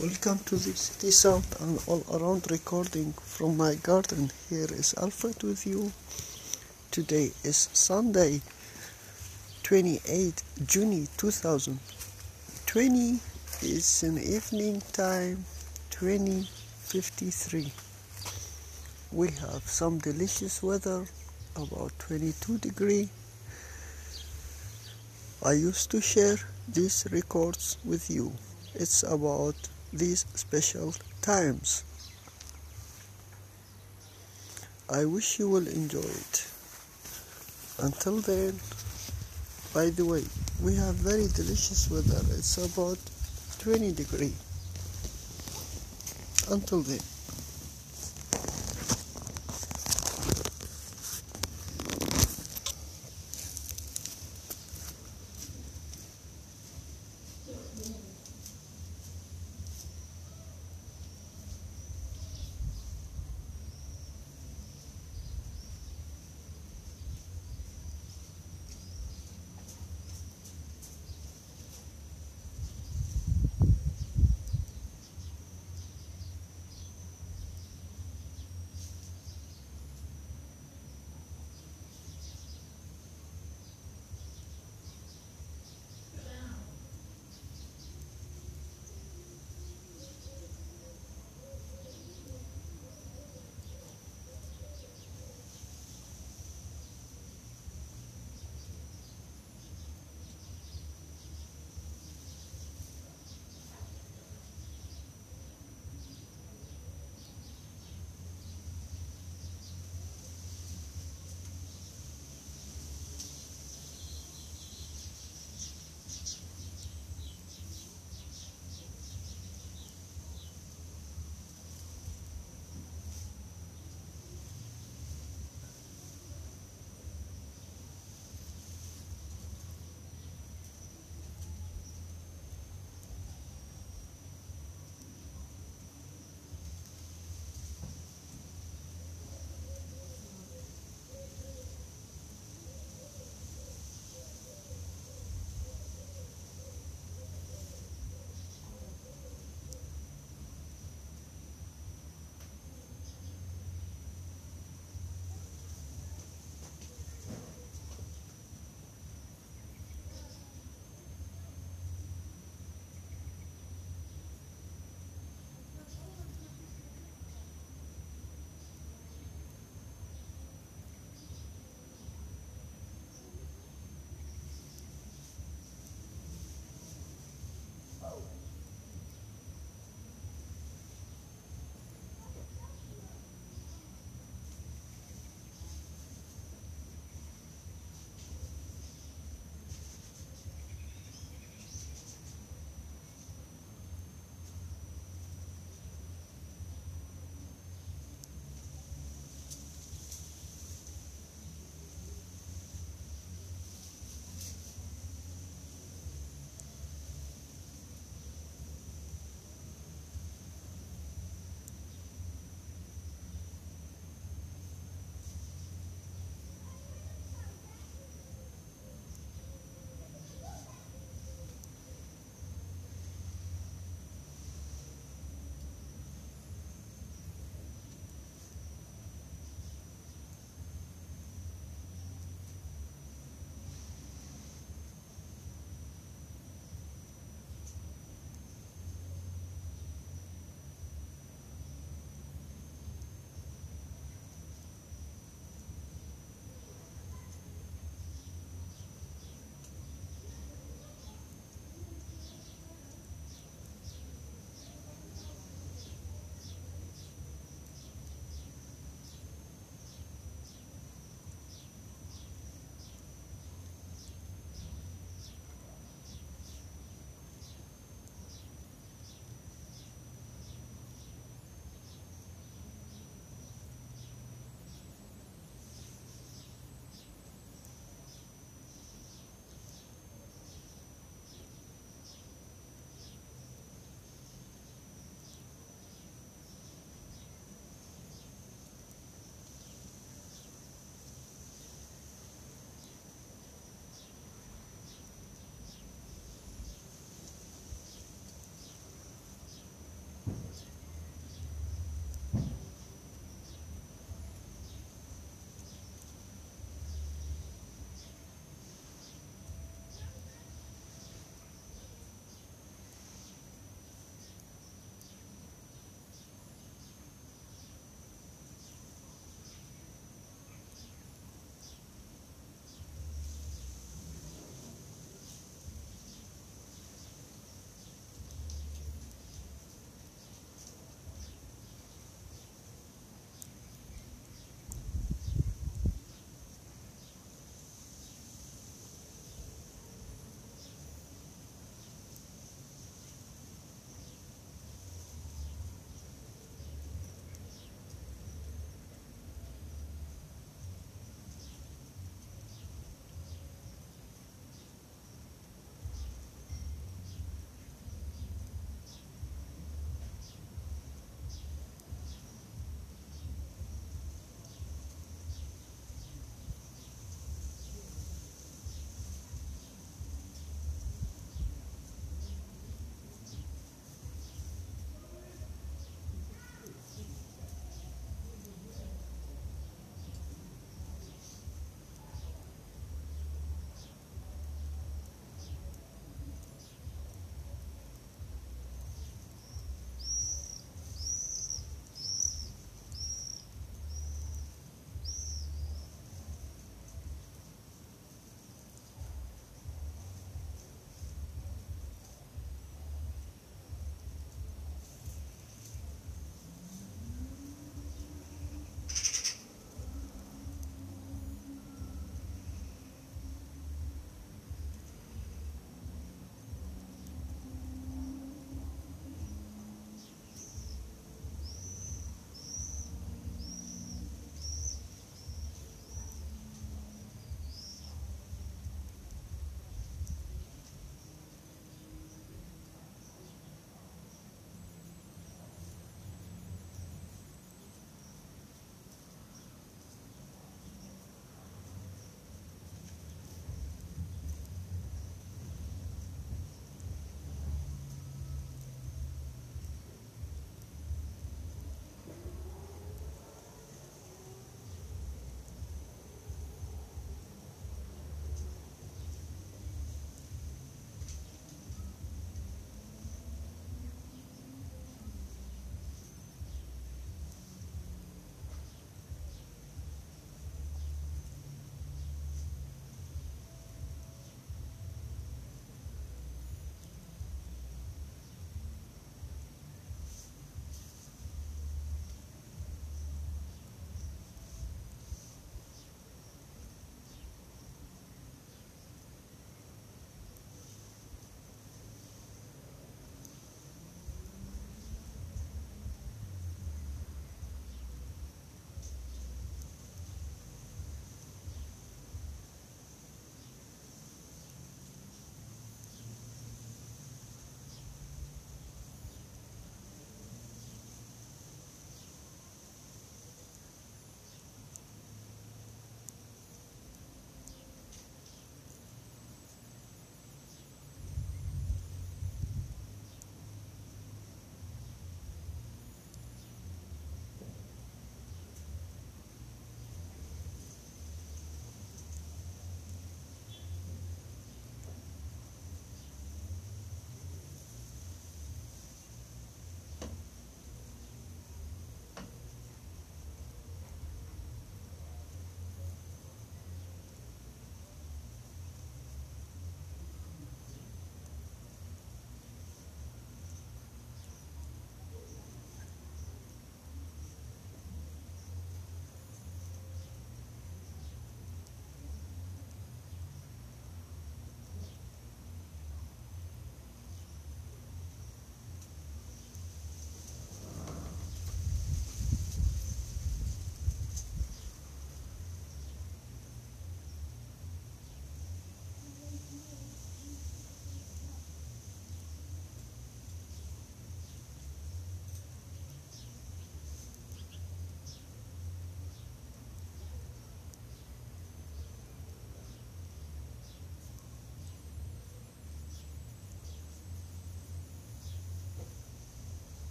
Welcome to the City Sound and all around recording from my garden. Here is Alfred with you. Today is Sunday, 28 June 2020. It's an evening time, 2053. We have some delicious weather, about 22 degree. I used to share these records with you. It's about these special times. I wish you will enjoy it. Until then, by the way, we have very delicious weather. It's about 20 degree. Until then.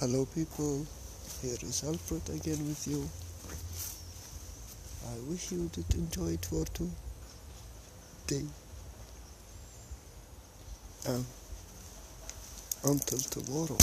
Hello people, here is Alfred again with you. I wish you did enjoy it for today. And until tomorrow.